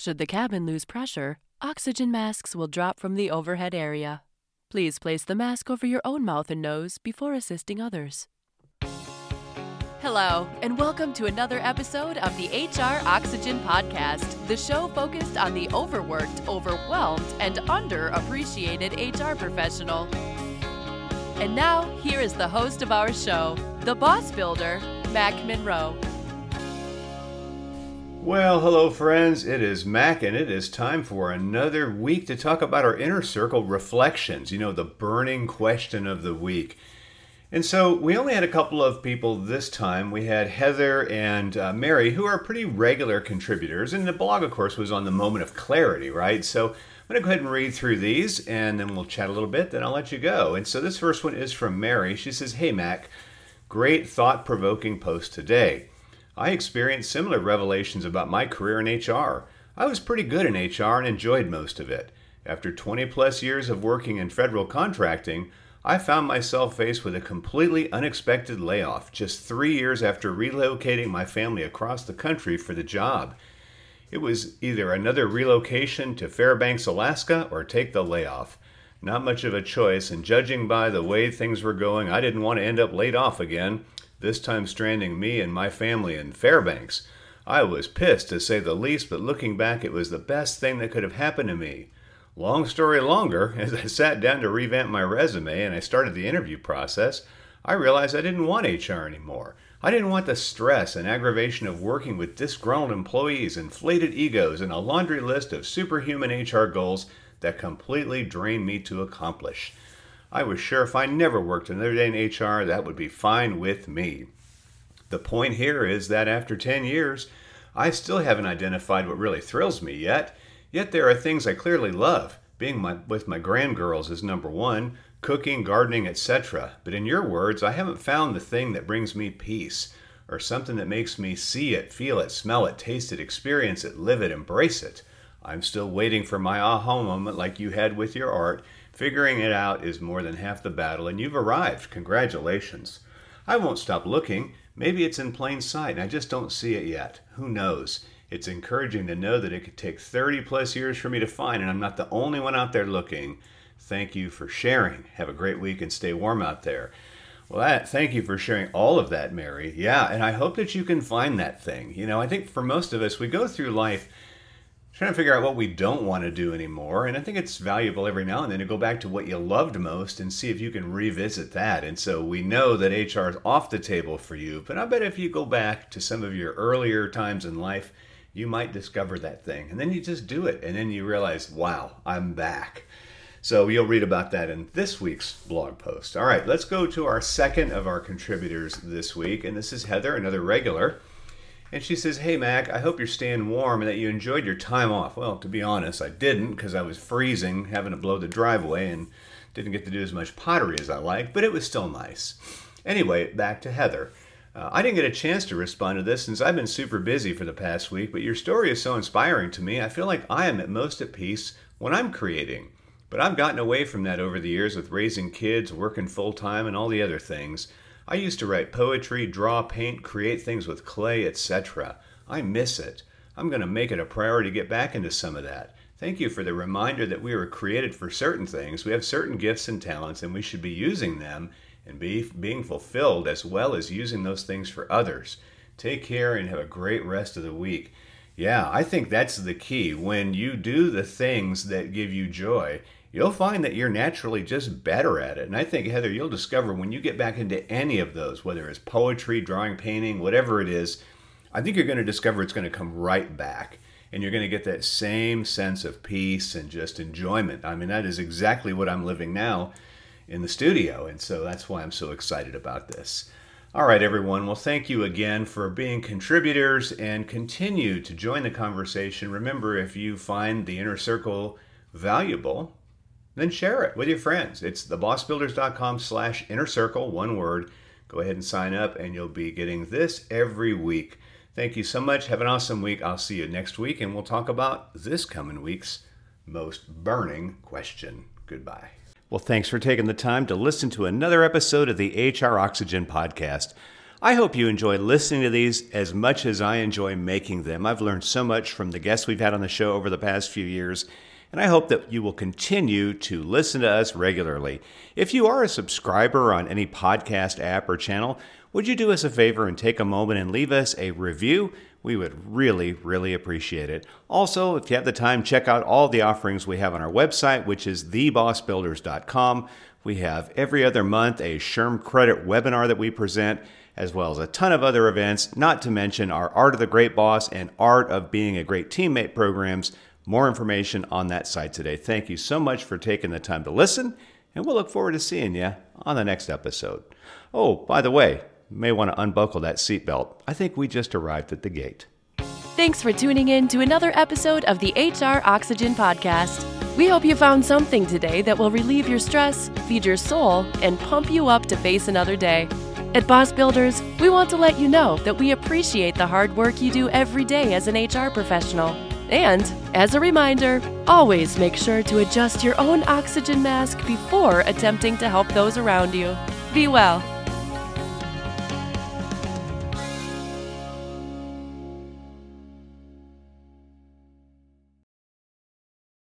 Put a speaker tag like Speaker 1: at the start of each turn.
Speaker 1: Should the cabin lose pressure, oxygen masks will drop from the overhead area. Please place the mask over your own mouth and nose before assisting others. Hello, and welcome to another episode of the HR Oxygen Podcast, the show focused on the overworked, overwhelmed, and underappreciated HR professional. And now, here is the host of our show, the boss builder, Mack Munro.
Speaker 2: Well, hello, friends. It is Mack, and it is time for another week to talk about our inner circle reflections. You know, the burning question of the week. And so we only had a couple of people this time. We had Heather and uh, Mary, who are pretty regular contributors. And the blog, of course, was on the moment of clarity, right? So I'm going to go ahead and read through these, and then we'll chat a little bit, then I'll let you go. And so this first one is from Mary. She says, Hey, Mack, great thought provoking post today. I experienced similar revelations about my career in HR. I was pretty good in HR and enjoyed most of it. After 20 plus years of working in federal contracting, I found myself faced with a completely unexpected layoff just three years after relocating my family across the country for the job. It was either another relocation to Fairbanks, Alaska, or take the layoff. Not much of a choice, and judging by the way things were going, I didn't want to end up laid off again this time stranding me and my family in Fairbanks. I was pissed to say the least, but looking back, it was the best thing that could have happened to me. Long story longer, as I sat down to revamp my resume and I started the interview process, I realized I didn't want HR anymore. I didn't want the stress and aggravation of working with disgruntled employees, inflated egos, and a laundry list of superhuman HR goals that completely drained me to accomplish. I was sure if I never worked another day in HR, that would be fine with me. The point here is that after 10 years, I still haven't identified what really thrills me yet. Yet there are things I clearly love. Being my, with my grandgirls is number one, cooking, gardening, etc. But in your words, I haven't found the thing that brings me peace, or something that makes me see it, feel it, smell it, taste it, experience it, live it, embrace it. I'm still waiting for my aha moment like you had with your art, Figuring it out is more than half the battle, and you've arrived. Congratulations. I won't stop looking. Maybe it's in plain sight, and I just don't see it yet. Who knows? It's encouraging to know that it could take 30 plus years for me to find, and I'm not the only one out there looking. Thank you for sharing. Have a great week and stay warm out there. Well, that, thank you for sharing all of that, Mary. Yeah, and I hope that you can find that thing. You know, I think for most of us, we go through life trying to figure out what we don't want to do anymore. And I think it's valuable every now and then to go back to what you loved most and see if you can revisit that. And so we know that HR is off the table for you, but I bet if you go back to some of your earlier times in life, you might discover that thing. And then you just do it. And then you realize, wow, I'm back. So you'll read about that in this week's blog post. All right, let's go to our second of our contributors this week. And this is Heather, another regular. And she says, Hey, Mack, I hope you're staying warm and that you enjoyed your time off. Well, to be honest, I didn't because I was freezing, having to blow the driveway, and didn't get to do as much pottery as I like, but it was still nice. Anyway, back to Heather. Uh, I didn't get a chance to respond to this since I've been super busy for the past week, but your story is so inspiring to me. I feel like I am at most at peace when I'm creating. But I've gotten away from that over the years with raising kids, working full time, and all the other things. I used to write poetry, draw, paint, create things with clay, etc. I miss it. I'm going to make it a priority to get back into some of that. Thank you for the reminder that we were created for certain things. We have certain gifts and talents, and we should be using them and be being fulfilled as well as using those things for others. Take care and have a great rest of the week. Yeah, I think that's the key. When you do the things that give you joy, you'll find that you're naturally just better at it. And I think, Heather, you'll discover when you get back into any of those, whether it's poetry, drawing, painting, whatever it is, I think you're going to discover it's going to come right back. And you're going to get that same sense of peace and just enjoyment. I mean, that is exactly what I'm living now in the studio. And so that's why I'm so excited about this. All right, everyone. Well, thank you again for being contributors and continue to join the conversation. Remember, if you find the inner circle valuable, then share it with your friends. It's thebossbuilders.com slash inner circle, one word. Go ahead and sign up, and you'll be getting this every week. Thank you so much. Have an awesome week. I'll see you next week, and we'll talk about this coming week's most burning question. Goodbye. Well, thanks for taking the time to listen to another episode of the HR Oxygen podcast. I hope you enjoy listening to these as much as I enjoy making them. I've learned so much from the guests we've had on the show over the past few years, and I hope that you will continue to listen to us regularly. If you are a subscriber on any podcast app or channel, would you do us a favor and take a moment and leave us a review? We would really, really appreciate it. Also, if you have the time, check out all the offerings we have on our website, which is thebossbuilders.com. We have every other month a SHRM credit webinar that we present, as well as a ton of other events, not to mention our Art of the Great Boss and Art of Being a Great Teammate programs. More information on that site today. Thank you so much for taking the time to listen, and we'll look forward to seeing you on the next episode. Oh, by the way, you may want to unbuckle that seatbelt. I think we just arrived at the gate.
Speaker 1: Thanks for tuning in to another episode of the HR Oxygen Podcast. We hope you found something today that will relieve your stress, feed your soul, and pump you up to face another day. At Boss Builders, we want to let you know that we appreciate the hard work you do every day as an HR professional. And, as a reminder, always make sure to adjust your own oxygen mask before attempting to help those around you. Be well.